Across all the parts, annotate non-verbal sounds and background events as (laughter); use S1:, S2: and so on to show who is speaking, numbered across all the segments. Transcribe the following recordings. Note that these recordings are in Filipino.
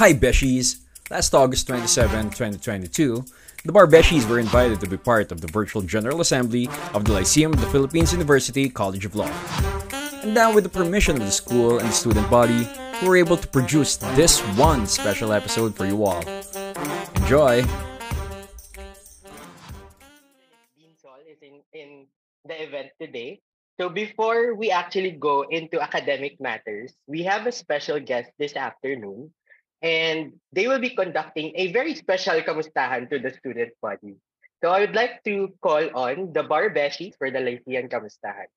S1: Hi Beshies! Last August 27, 2022, the Bar Beshies were invited to be part of the virtual General Assembly of the Lyceum of the Philippines University College of Law. And now with the permission of the school and the student body, we were able to produce this one special episode for you all. Enjoy!
S2: Is in, in the event today. So before we actually go into academic matters, we have a special guest this afternoon and they will be conducting a very special kamustahan to the student body. So I would like to call on the Barbeshies for the Lycean Kamustahan.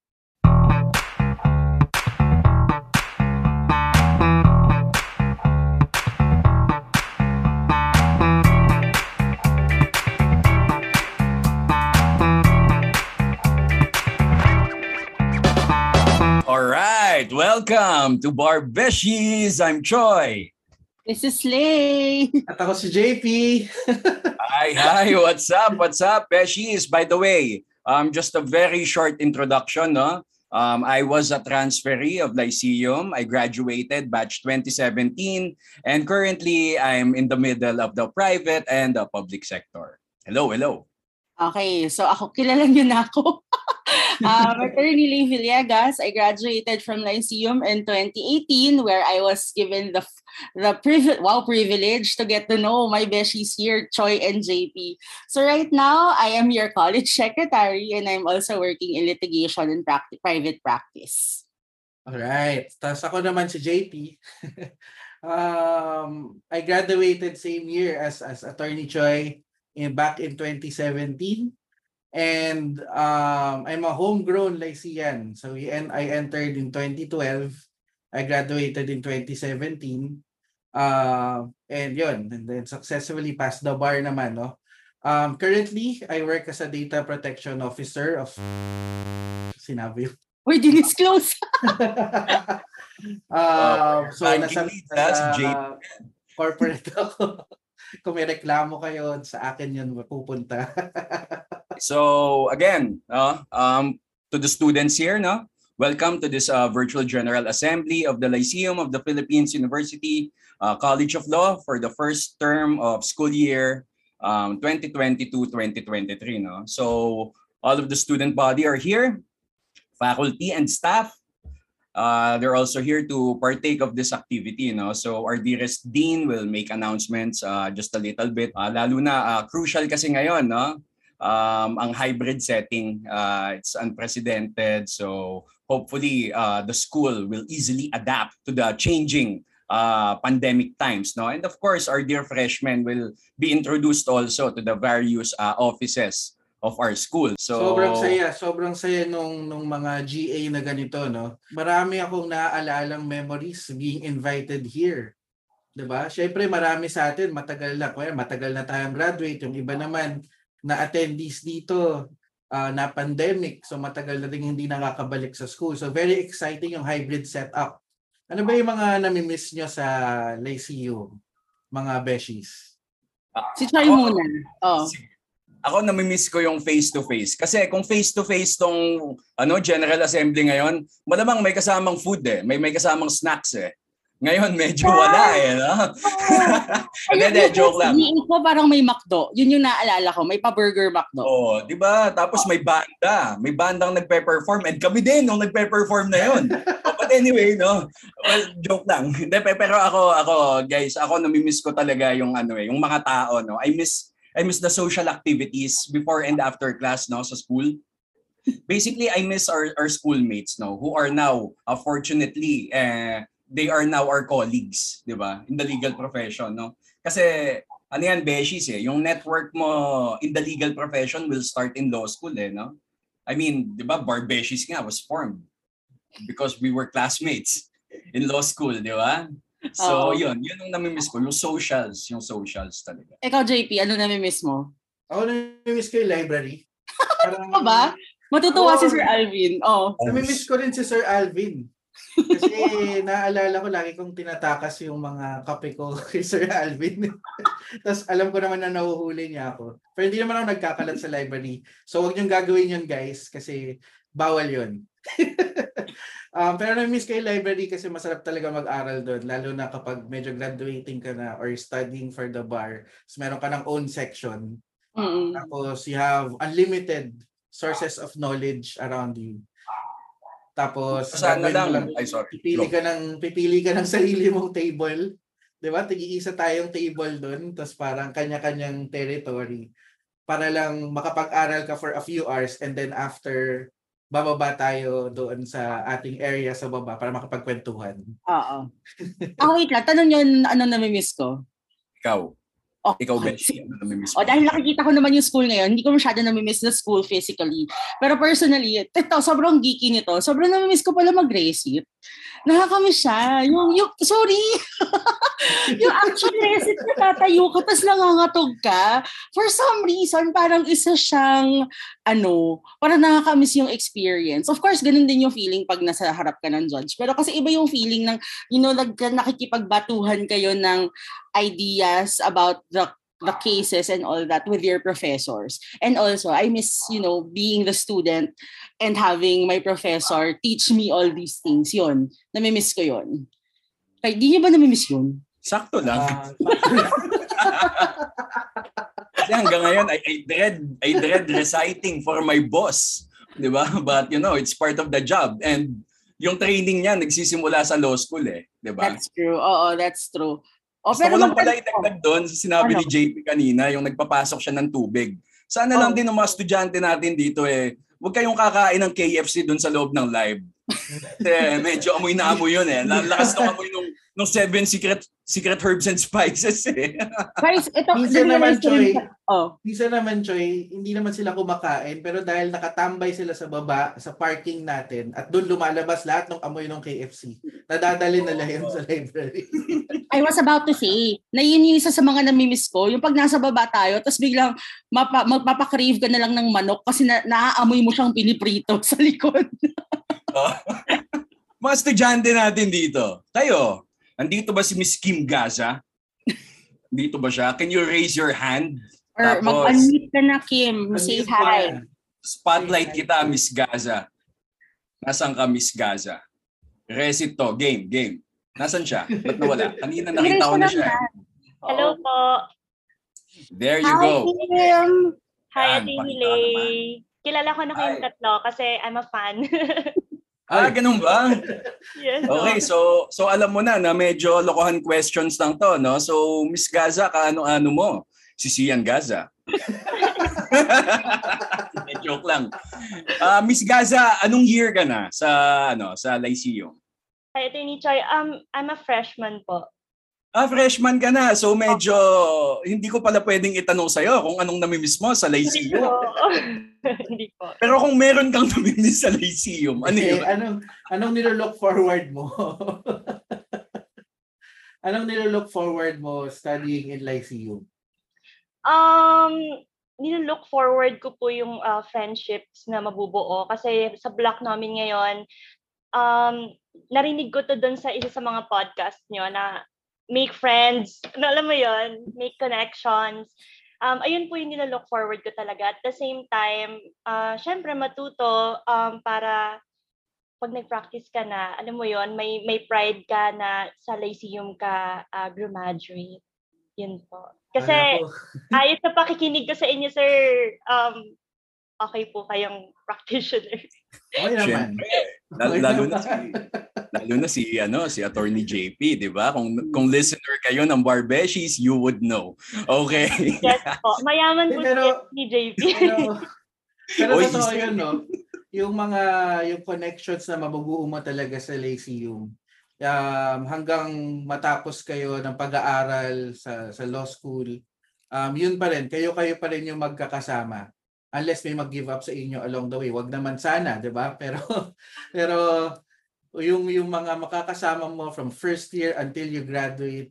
S1: All right, welcome to Bar Beshies. I'm Choi.
S3: This is Slay. (laughs)
S4: At ako si JP. (laughs)
S1: Hi, hi, what's up? What's up, Beshies? By the way, um, just a very short introduction, no? Um, I was a transferee of Lyceum. I graduated batch 2017 and currently I'm in the middle of the private and the public sector. Hello, hello.
S3: Okay, so ako, kilala niyo na ako. (laughs) um, Attorney Lee Villegas, I graduated from Lyceum in 2018 where I was given the the privilege, wow, privilege to get to know my besties here, Choi and JP. So right now, I am your college (laughs) secretary and I'm also working in litigation and practi- private practice.
S4: Alright. Tapos ako naman si JP. (laughs) um, I graduated same year as as Attorney Choi in back in 2017. And um, I'm a homegrown Lycean. So we en- I entered in 2012. I graduated in 2017. Uh, and yun, and then successfully passed the bar naman, no? Um, currently, I work as a data protection officer of sinabi yun.
S3: Uy, dinisclose! (laughs)
S4: uh, so, nasa, nasa
S1: J-
S4: corporate (laughs) ako. Kung may reklamo kayo, sa akin yun mapupunta. (laughs)
S1: So again, uh, um, to the students here, no? Welcome to this uh, virtual General Assembly of the Lyceum of the Philippines University uh, College of Law for the first term of school year um, 2022-2023. No? So all of the student body are here, faculty and staff. Uh, they're also here to partake of this activity. You know? So our dearest dean will make announcements uh, just a little bit. Uh, lalo na uh, crucial kasi ngayon, no? Um, ang hybrid setting. Uh, it's unprecedented. So hopefully uh, the school will easily adapt to the changing uh, pandemic times. No? And of course, our dear freshmen will be introduced also to the various uh, offices of our school. So
S4: sobrang saya, sobrang saya nung nung mga GA na ganito, no. Marami akong naaalalang memories being invited here. 'Di ba? Syempre marami sa atin matagal na, kaya matagal na tayong graduate, yung iba naman na attendees dito uh, na pandemic, so matagal na din hindi nakakabalik sa school. So very exciting yung hybrid setup. Ano ba yung mga nami-miss nyo sa Lyceum, mga beshies?
S3: si Choi
S1: Ako-
S3: muna. Oh.
S1: ako namimiss ko yung face-to-face. Kasi kung face-to-face tong ano, General Assembly ngayon, malamang may kasamang food eh. May may kasamang snacks eh. Ngayon medyo wala eh. No? (laughs) Hindi, hindi, joke lang.
S3: Hindi ko parang may McDo. Yun yung naalala ko. May pa-burger McDo.
S1: Oh, 'di ba? Tapos may banda, may bandang nagpe-perform and kami din nung nagpe-perform na 'yon. Oh, (laughs) but anyway, no. Well, joke lang. Hindi, pe- pero ako ako guys, ako namimiss ko talaga yung ano eh, yung mga tao, no. I miss I miss the social activities before and after class, no, sa school. Basically, I miss our our schoolmates, no, who are now uh, fortunately eh, they are now our colleagues, 'di ba? In the legal profession, no. Kasi ano yan, beshies eh. Yung network mo in the legal profession will start in law school eh, no? I mean, di ba, bar beshies nga was formed because we were classmates in law school, di ba? So,
S3: Oo.
S1: yun. Yun ang namimiss ko. Yung socials. Yung socials talaga.
S3: Ikaw, JP, ano nami-miss mo?
S4: Ako nami-miss ko yung library. Parang, (laughs)
S3: Ano ba? Matutuwa
S4: Oo.
S3: si Sir Alvin. Oh.
S4: Nami-miss ko rin si Sir Alvin. Kasi naalala ko lagi kong tinatakas yung mga kape ko (laughs) kay Sir Alvin. (laughs) Tapos alam ko naman na nahuhuli niya ako. Pero hindi naman ako nagkakalat sa library. So wag niyong gagawin yun guys kasi bawal yun. (laughs) um, pero na-miss ko yung library kasi masarap talaga mag-aral doon, lalo na kapag medyo graduating ka na or studying for the bar. So meron ka ng own section.
S3: Mm-mm.
S4: Tapos you have unlimited sources of knowledge around you. Tapos
S1: Saan na lang?
S4: lang,
S1: Ay, sorry.
S4: pipili ka ng pipili ka ng (laughs) sarili mong table. 'Di ba? Tig-iisa tayong table doon, tapos parang kanya-kanyang territory para lang makapag-aral ka for a few hours and then after bababa tayo doon sa ating area sa baba para makapagkwentuhan.
S3: Oo. (laughs) Ah, wait lang. Tanong yun, ano namimiss ko?
S1: Ikaw.
S3: Oh,
S1: Ikaw. Ano namimiss
S3: O
S1: mo?
S3: dahil nakikita ko naman yung school ngayon, hindi ko masyado namimiss na school physically. Pero personally, ito, sobrang geeky nito. Sobrang namimiss ko pala mag-recit. Nakakamiss siya. Yung, yung, sorry. (laughs) yung actual recit na tatayo ka, tapos nangangatog ka. For some reason, parang isa siyang, ano, parang nakakamiss yung experience. Of course, ganun din yung feeling pag nasa harap ka ng judge. Pero kasi iba yung feeling ng, you know, nag, nakikipagbatuhan kayo ng ideas about the the cases and all that with your professors. And also, I miss, you know, being the student and having my professor teach me all these things. Yun, namimiss ko yun. Kaya, di niyo ba namimiss yun?
S1: Sakto lang.
S4: Ah,
S1: Kasi hanggang ngayon, I, I dread I dread reciting for my boss. Di ba? But you know, it's part of the job. And yung training niya nagsisimula sa law school eh. Di ba?
S3: That's true. Oo, that's true. O,
S1: Gusto ko lang pala itagdag doon sa sinabi
S3: Ano?
S1: ni JP kanina, yung nagpapasok siya ng tubig. Sana lang
S3: Oh.
S1: din ng mga estudyante natin dito eh, huwag kayong kakain ng KFC doon sa loob ng live. (laughs) Kasi medyo amoy na amoy yun eh. Lakas ng amoy nung, nung seven secret secret herbs and spices eh.
S3: Guys, ito,
S4: Minsan naman, Choy.
S3: Oh,
S4: Minsan naman, Choy, hindi naman sila kumakain, pero dahil nakatambay sila sa baba, sa parking natin, at doon lumalabas lahat ng amoy ng KFC, nadadali nila yun sa library.
S3: I was about to say, na yun yung isa sa mga namimiss ko, yung pag nasa baba tayo, tapos biglang mapa, magpapakrave ka na lang ng manok kasi na, naaamoy mo siyang piniprito (laughs) sa likod. (laughs)
S1: mga estudyante natin dito, kayo, andito ba si Miss Kim Gaza? Dito ba siya? Can you raise your hand?
S3: Or
S1: Tapos-
S3: mag-unmute ka na, Kim. Say hi.
S4: na.
S1: Spotlight kita, Miss Gaza. Nasaan ka, Miss Gaza? Resit to. Game, game. Nasaan siya? Ba't nawala? (laughs) Kanina nakita ko na siya.
S5: Hello po.
S1: There you
S3: Hi,
S1: go.
S3: Kim!
S5: Hi,
S1: pakita
S5: Hilay. Kilala ko na kayong
S1: Hi.
S5: tatlo kasi I'm a fan. (laughs)
S1: Ah, ganun ba? (laughs)
S5: yes.
S1: Okay, so so alam mo na na medyo lokohan questions lang to, no? So Miss Gaza, kaano-ano mo? Si Sian Gaza. (laughs) Eh, Joke lang. Ah, Miss Gaza, anong year ka na sa ano sa Lyceum?
S5: Hi, Ate Choi. Um, I'm a freshman po.
S1: Ah, freshman ka na. So medyo hindi ko pala pwedeng itanong sa'yo kung anong namimiss mo sa Lyceum. (laughs)
S5: Hindi po.
S1: Pero kung meron kang (laughs) namimiss sa Lyceum, ano
S4: Eh,
S1: yun?
S4: anong, anong nilolook forward mo? (laughs) anong nilolook forward mo studying in Lyceum?
S5: Um, nilook forward ko po yung uh, friendships na mabubuo kasi sa block namin ngayon, um, narinig ko to dun sa isa sa mga podcast nyo na make friends, na alam mo yon make connections. Um, ayun po yung nilook forward ko talaga. At the same time, uh, syempre matuto um, para pag nag-practice ka na, alam mo yon may, may pride ka na sa Lyceum ka uh, graduate. Yun po. Kasi ayos (laughs) sa pakikinig ko sa inyo, sir. Um, okay po kayong (laughs) practitioner.
S4: Okay naman.
S1: Siyempre, lalo,
S4: Okay
S1: lalo na si lalo na si ano si Attorney JP, 'di ba? Kung kung listener kayo ng Barbeshies, you would know. Okay.
S5: Yes po. Mayaman po
S4: Pero-
S5: si JP. (laughs)
S4: pero, pero
S1: Oy,
S4: totoo yun, no? Yung mga, yung connections na mabubuo mo talaga sa Lyceum, um, hanggang matapos kayo ng pag-aaral sa, sa law school, um, yun pa rin, kayo-kayo pa rin yung magkakasama. Unless may mag-give up sa inyo along the way. Wag naman sana, di ba? (laughs) Pero, pero yung, yung mga makakasama mo from first year until you graduate,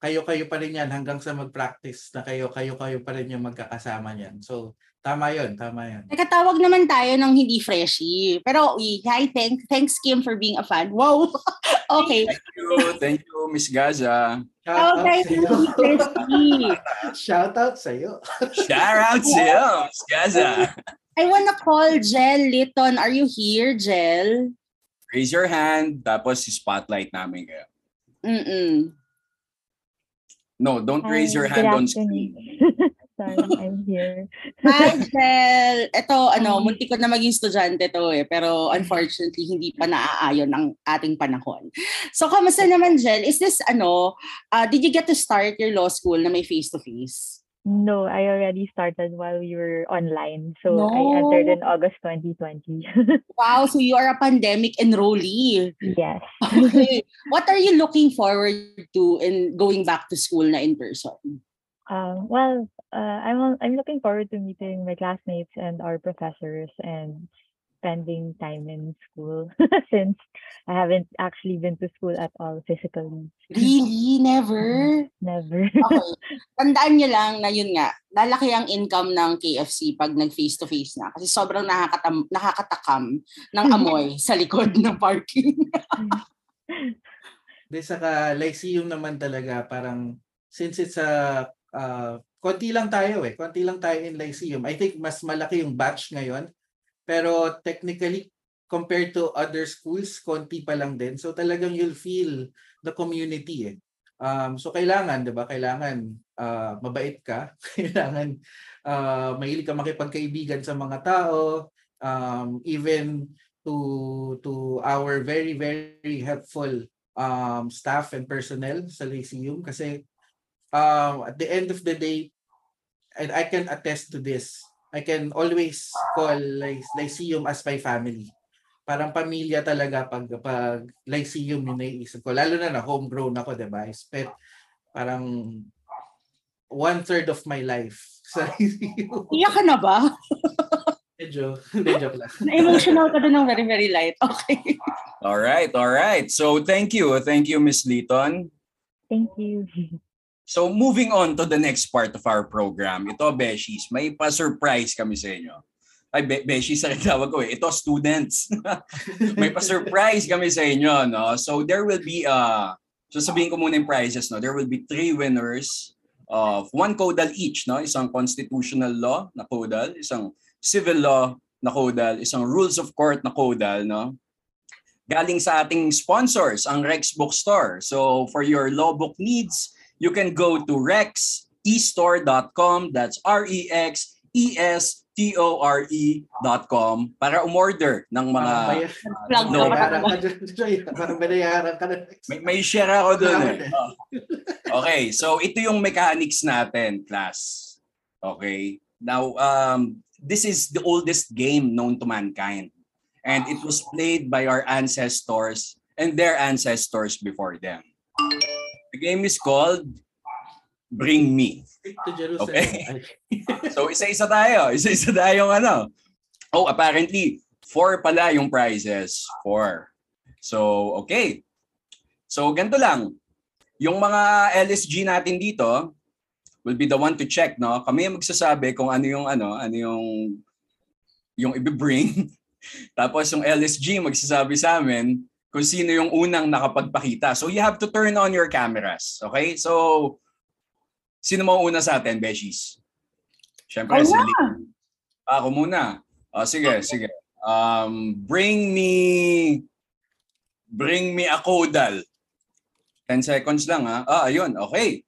S4: kayo-kayo pa rin yan hanggang sa mag-practice na kayo-kayo-kayo pa rin yung magkakasama niyan. So, tama yun, tama yun.
S3: Nakatawag naman tayo ng hindi freshie. Pero, uy, hi, thank, thanks Kim for being a fan. Wow! (laughs) okay.
S1: Thank you, thank you, Miss Gaza.
S4: Shout sa'yo.
S3: hindi freshie. (laughs)
S4: Shout out sa'yo.
S1: Shout out to you, Miss Gaza.
S3: I wanna call Jel Litton. Are you here, Jel?
S1: Raise your hand, tapos spotlight namin kayo.
S3: Mm-mm.
S1: No, don't raise your hand on screen. (laughs)
S6: Sorry, (laughs) I'm here.
S3: Hi, Jel. Ito, ano,
S6: Hi.
S3: munti ko na maging estudyante to eh. Pero unfortunately, hindi pa naaayon ang ating panahon. So, kamusta naman, Jel? Is this, ano, uh, did you get to start your law school na may face-to-face?
S6: No, I already started while we were online. So I
S3: No.
S6: entered in August 2020. (laughs)
S3: Wow, so you are a pandemic enrollee.
S6: yes.
S3: Okay. (laughs) What are you looking forward to in going back to school na in person?
S6: Um, well, uh, I'm I'm looking forward to meeting my classmates and our professors and spending time in school (laughs) since I haven't actually been to school at all physically.
S3: Really? Never? (laughs)
S6: Never.
S3: Okay. (laughs) Tandaan nyo lang na yun nga, lalaki ang income ng KFC pag nag-face-to-face na. Kasi sobrang nakakatam, nakakatakam ng amoy sa likod ng parking.
S4: Di saka Lyceum naman talaga parang since it's a uh, konti lang tayo eh. Konti lang tayo in Lyceum. I think mas malaki yung batch ngayon. Pero technically compared to other schools, konti pa lang din. So talagang you'll feel the community eh. Um, so kailangan, 'di ba? Kailangan uh, mabait ka. (laughs) kailangan uh, mahilig ka makipagkaibigan sa mga tao. Um, even to to our very very helpful um, staff and personnel sa Lyceum kasi um, at the end of the day, and I can attest to this, I can always call Ly- Lyceum as my family. Parang pamilya talaga pag, pag Lyceum yung naiisip ko. Lalo na na homegrown ako, di ba? I spent parang one-third of my life (laughs) sa Lyceum.
S3: Iyak ka na ba? (laughs)
S4: Medyo, joke lang. (laughs)
S3: Na-emotional ka doon ng very, very light. Okay.
S1: All right, all right. So thank you. Thank you, Miss Liton.
S6: Thank you.
S1: So moving on to the next part of our program. Ito, Beshies, may pa-surprise kami sa inyo. Ay, Be- Beshies ang tawag ko eh. Ito, students. (laughs) may pa-surprise kami sa inyo, no? So there will be, uh, so sabihin ko muna yung prizes, no? There will be three winners of one caudal each, no? Isang constitutional law na caudal, isang civil law na caudal, isang rules of court na caudal, no? Galing sa ating sponsors, ang Rex Bookstore. So for your law book needs, you can go to rexestore.com. That's E R-E-X-E-S-T-O-R-E.com para umorder ng mga...
S3: Plug
S1: No. (laughs)
S4: Parang binayaran ka na.
S1: May, may share ako doon eh.
S4: eh.
S1: Oh. Okay, so ito yung mechanics natin, class. Okay? Now, um, this is the oldest game known to mankind. And it was played by our ancestors and their ancestors before them. The game is called Bring Me.
S4: To Jerusalem.
S1: Okay.
S4: Ay, (laughs)
S1: So isa-isa tayo. Isa-isa tayong ano. Oh, apparently, four pala yung prizes. Four. So, okay. So, ganito lang. Yung mga LSG natin dito will be the one to check, no? Kami yung magsasabi kung ano yung ano, ano yung yung i-bring. (laughs) Tapos yung LSG magsasabi sa amin kung sino yung unang nakapagpakita. So you have to turn on your cameras. Okay? So, sino mo una sa atin, Beshies? Siyempre,
S3: Ako
S1: si. Lee. Ako muna. Ah, sige, sige. Um, bring me bring me a caudal. 10 seconds lang ha. Ah, ayun. Okay.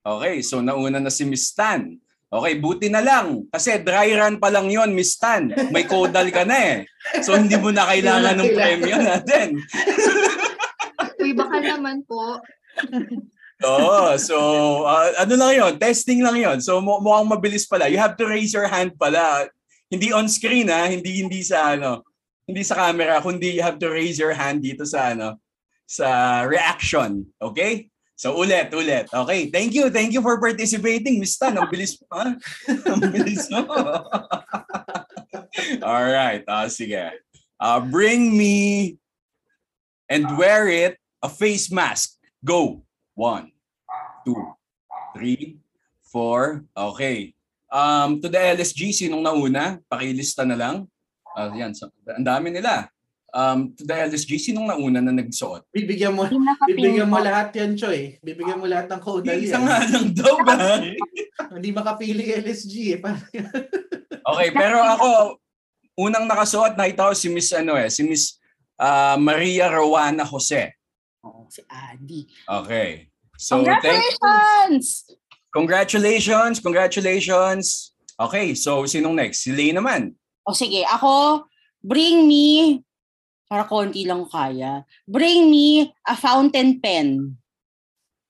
S1: Okay, so nauna na si Miss Stan. Okay, buti na lang. Kasi dry run pa lang yon Miss Stan. May caudal ka na eh. So hindi mo na kailangan ng premyo natin. (laughs)
S7: Uy, baka naman po.
S1: Oo, so ah, ano lang yon testing lang yon So mu- mukhang mabilis pala. You have to raise your hand pala. Hindi on screen ha, hindi hindi sa ano, hindi sa camera, kundi you have to raise your hand dito sa ano, sa reaction. Okay? So ulit, ulit. Okay, thank you. Thank you for participating, Miss Tan. Ang bilis mo, ha? (laughs) Ang bilis mo. (laughs) All right, ah sige. Uh, bring me and wear it a face mask. Go. One, two, three, four. Okay. Um, to the LSG, sinong nauna? Pakilista na lang. Ah, yan. So, ang dami nila. Um, to the LSG, sinong nauna na nagsuot?
S4: Bibigyan mo, bibigyan mo lahat yan, Choy. Bibigyan mo lahat ng caudal
S1: Isa nga lang daw ba? (laughs)
S4: Hindi makapili LSG eh. Parang-
S1: Okay, pero ako, unang nakasuot nakita ko si Miss ano eh, si Miss ah, Maria Rowana Jose.
S3: Oo, si Adi.
S1: Okay. So thank
S3: Congratulations!
S1: Congratulations, congratulations. Okay, so sinong next? Si Lay naman.
S3: O sige, ako, bring me, para konti lang kaya, bring me a fountain pen.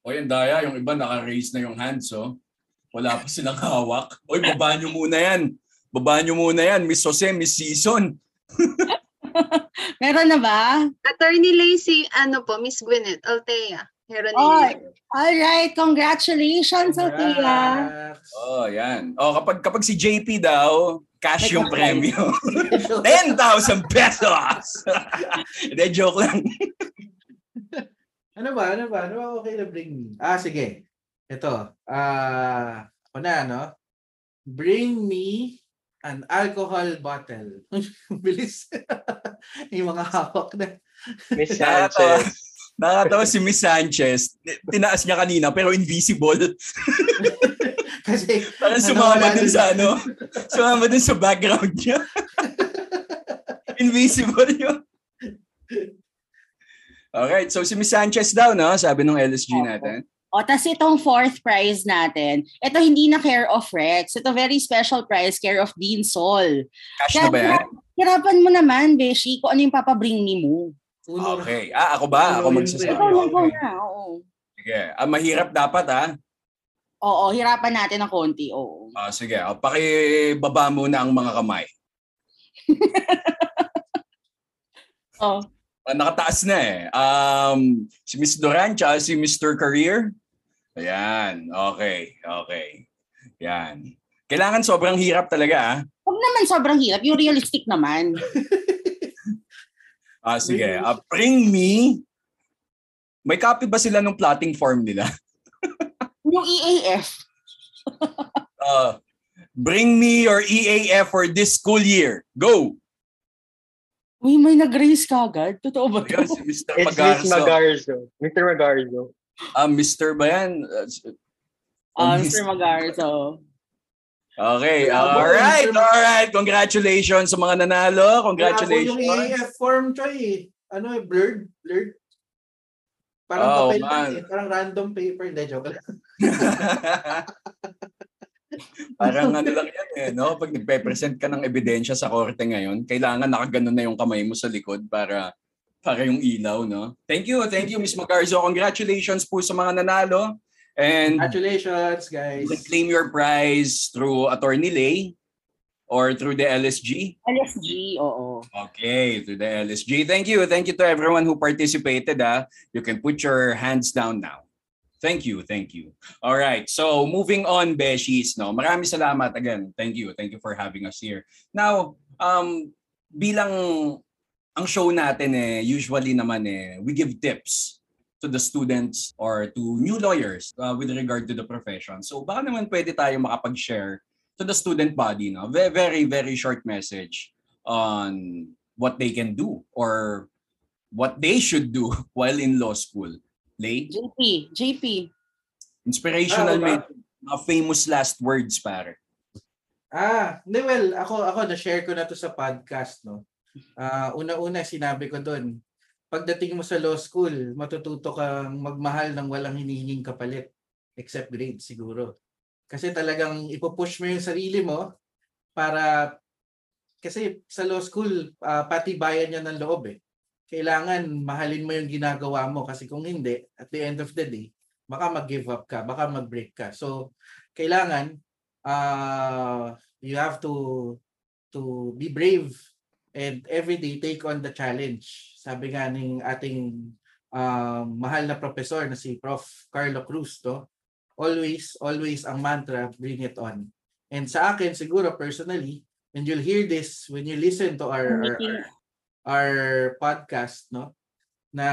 S1: O yan, Daya, yung iba naka-raise na yung hands, oh. Wala pa silang hawak. Oy, baba nyo muna yan. Baba nyo muna yan. Miss Jose, Miss Season. (laughs)
S3: Meron na ba?
S7: Attorney Lacey, ano po, Miss Gwyneth Altea. Meron
S3: Oy,
S7: din.
S3: alright, congratulations.
S4: Congrats.
S1: Oh, yan. Oh, kapag kapag si JP daw, cash yung premyo. (laughs) 10,000 pesos! (laughs) Hindi, joke lang.
S4: Ano ba? Ano ba? Ano ba okay na bring me? Ah, sige. Ito. Ah, ako na, no? Bring me an alcohol bottle. (laughs) Bilis. yung mga hawak na.
S2: Miss. Sanchez.
S1: Nakakatawa si Miss Sanchez. Tinaas niya kanina pero invisible. (laughs)
S4: Kasi,
S1: Parang
S4: Ano,
S1: sumama
S4: wala
S1: din
S4: din.
S1: sa ano. Sumama din sa background niya. (laughs) invisible yun. Alright, so si Miss Sanchez daw, no? Sabi nung LSG natin.
S3: O, tas itong fourth prize natin, ito hindi na care of Rex. Ito very special prize, care of Dean Sol.
S1: Cash na ba yan?
S3: Hirapan mo naman, Beshi, kung ano yung papabring me mo.
S1: Okay. Ah, ako ba? Ako
S4: yung
S1: magsasabi.
S3: Ikaw ikaw na, oo.
S1: Sige. Ah, mahirap dapat, ah.
S3: Oo, hirapan natin ng konti, oo.
S1: Ah, sige. Ah, pakibaba muna ang mga kamay. (laughs)
S3: Oh.
S1: Ah, nakataas na eh. Um, si Miss Duran tsaka si Mr. Career. Ayan. Okay. Okay. Yan. Kailangan sobrang hirap talaga ah.
S3: Huwag naman sobrang hirap, yung realistic naman.
S1: Ah, sige. Ah, bring me. May copy ba sila ng plotting form nila?
S3: Yung EAF.
S1: Ah, (laughs) bring me your EAF for this school year. Go!
S3: Uy, may nag-raise ka agad. Totoo ba
S1: Ayan,
S3: to?
S1: si Mr.
S2: It's Miss
S1: Magarzo.
S2: Magarzo. Mr. Magarzo.
S1: Ah, Mr. ba yan? Ah,
S3: Ah,
S1: Miss-
S3: Mr. Magarzo.
S1: Okay.
S4: Bravo,
S1: Alright.
S4: Mr.
S1: Alright. Congratulations sa mga nanalo.
S4: Wala
S1: Congratulations.
S4: yung AAF form, Choy. eh. Ano eh, blurred? Blurred? Parang
S1: Oh,
S4: papel
S1: man.
S4: eh. Parang random paper. Hindi, joke lang. (laughs)
S1: Parang ano lang yan eh, no? Pag nagpe-present ka ng ebidensya sa korte ngayon, kailangan nakaganon na yung kamay mo sa likod para para yung ilaw, no? Thank you, thank you, Miss Magarzo. Congratulations po sa mga nanalo. And
S4: Congratulations, guys.
S1: you can claim your prize through Attorney Lay or through the LSG.
S3: LSG, oo.
S1: Okay, to the LSG. Thank you. Thank you to everyone who participated. Ah. You can put your hands down now. Thank you, thank you. All right, so moving on, Beshies. No? Maraming salamat again. Thank you. Thank you for having us here. Now, um, bilang ang show natin eh, usually naman eh, we give tips to the students or to new lawyers uh, with regard to the profession. So baka naman pwede tayo makapag-share to the student body, no? Very, very, very short message on what they can do or what they should do (laughs) while in law school. Lay,
S3: JP, JP.
S1: inspirational
S4: Ah,
S1: men- mga famous last words pare.
S4: Ah, hindi, well, ako, ako, na-share ko na to sa podcast, no? Ah, una-una, sinabi ko doon, pagdating mo sa law school, matututo kang magmahal ng walang hinihinging kapalit, except grade siguro. Kasi talagang ipupush mo yung sarili mo para, kasi sa law school, ah, pati bayan yan ng loob eh. Kailangan mahalin mo yung ginagawa mo kasi kung hindi, at the end of the day, baka mag-give up ka, baka mag-break ka. So, kailangan uh, you have to to be brave and every day take on the challenge. Sabi nga ng ating um, mahal na professor na si Prof. Carlo Cruz, to, always, always ang mantra, bring it on. And sa akin, siguro personally, when you'll hear this, when you listen to our, our, our, our podcast, no, na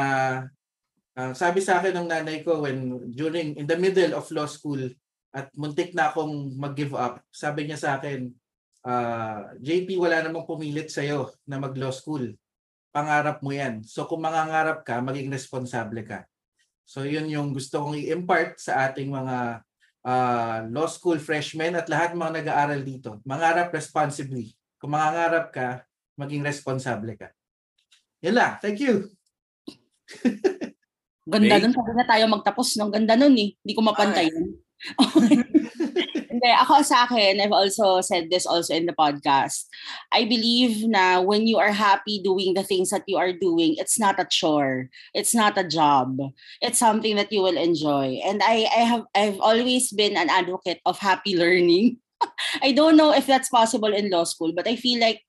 S4: ah, sabi sa akin ng nanay ko when during in the middle of law school at muntik na akong mag-give up, sabi niya sa akin, ah, JP, wala namang pumilit sa'yo na mag-law school. Pangarap mo yan. So kung mangangarap ka, maging responsable ka. So yun yung gusto kong i-impart sa ating mga ah, law school freshmen at lahat ng mga nag-aaral dito. Mangarap responsibly. Kung mangangarap ka, maging responsable ka. Yan lang. Thank you. (laughs)
S3: Ganda
S1: Okay.
S3: nun. Sabi na tayo magtapos ng ganda nun eh. Hindi ko mapantay yun. (laughs) Hindi, ako sa akin, I've also said this also in the podcast. I believe na when you are happy doing the things that you are doing, it's not a chore. It's not a job. It's something that you will enjoy. And I, I have I've always been an advocate of happy learning. (laughs) I don't know if that's possible in law school, but I feel like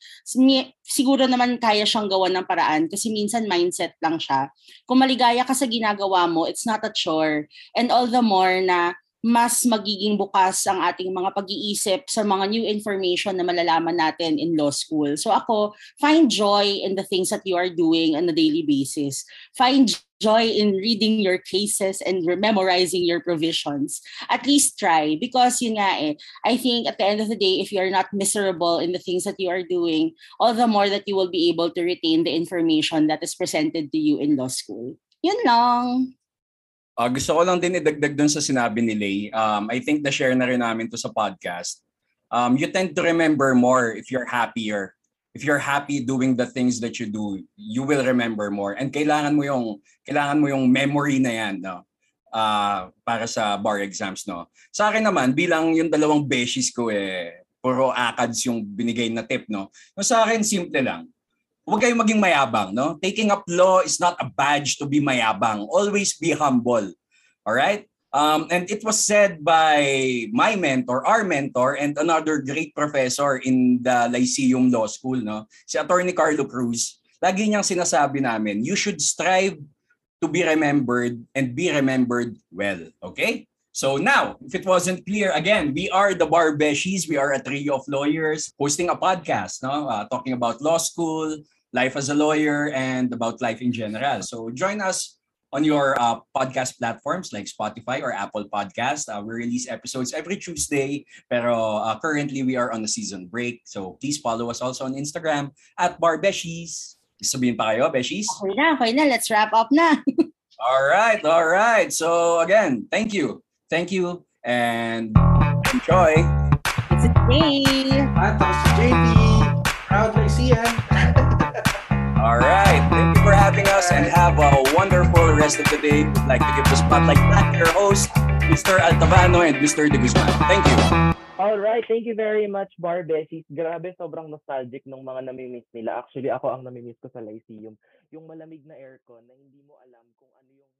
S3: siguro naman kaya siyang gawan ng paraan kasi minsan mindset lang siya. Kung maligaya ka sa ginagawa mo, it's not a chore. And all the more na mas magiging bukas ang ating mga pag-iisip sa mga new information na malalaman natin in law school. So ako, find joy in the things that you are doing on a daily basis. Find joy in reading your cases and memorizing your provisions. At least try because yun nga eh, I think at the end of the day, if you're not miserable in the things that you are doing, all the more that you will be able to retain the information that is presented to you in law school. Yun lang.
S1: Ah, gusto ko lang din idagdag dun sa sinabi ni Lay. Um, I think na-share na rin namin to sa podcast. Um, you tend to remember more if you're happier. If you're happy doing the things that you do, you will remember more. And kailangan mo yung kailangan mo yung memory na yan, no? Ah, para sa bar exams, no. Sa akin naman, bilang yung dalawang beshies ko eh, puro akads yung binigay na tip, no. No, sa akin simple lang huwag kayong maging mayabang, no? Taking up law is not a badge to be mayabang. Always be humble. All right? Um, and it was said by my mentor, our mentor, and another great professor in the Lyceum Law School, no? Si Attorney Carlo Cruz. Lagi niyang sinasabi namin, you should strive to be remembered and be remembered well. Okay? So now, if it wasn't clear, again, we are the Barbeshies. We are a trio of lawyers hosting a podcast, no? Uh, talking about law school, life as a lawyer, and about life in general. So join us on your uh, podcast platforms like Spotify or Apple Podcast. Uh, we release episodes every Tuesday, pero uh, currently we are on a season break. So please follow us also on Instagram at Barbeshies. Sabihin pa kayo, Beshies?
S3: Okay na, okay na. Let's wrap up na. (laughs)
S1: All right, all right. So again, thank you. Thank you and enjoy.
S3: It's a day.
S4: At ako si JP. Proud Lycean.
S1: All right. Thank you for having us and have a wonderful rest of the day. Would like to give the spotlight back to your host, Mr. Altavano and Mr. De Guzman. Thank you.
S8: Alright, thank you very much, Bar Besties. Grabe, sobrang nostalgic nung mga namimiss nila. Actually, ako ang namimiss ko sa Lyceum. Yung malamig na aircon na hindi mo alam kung ano yung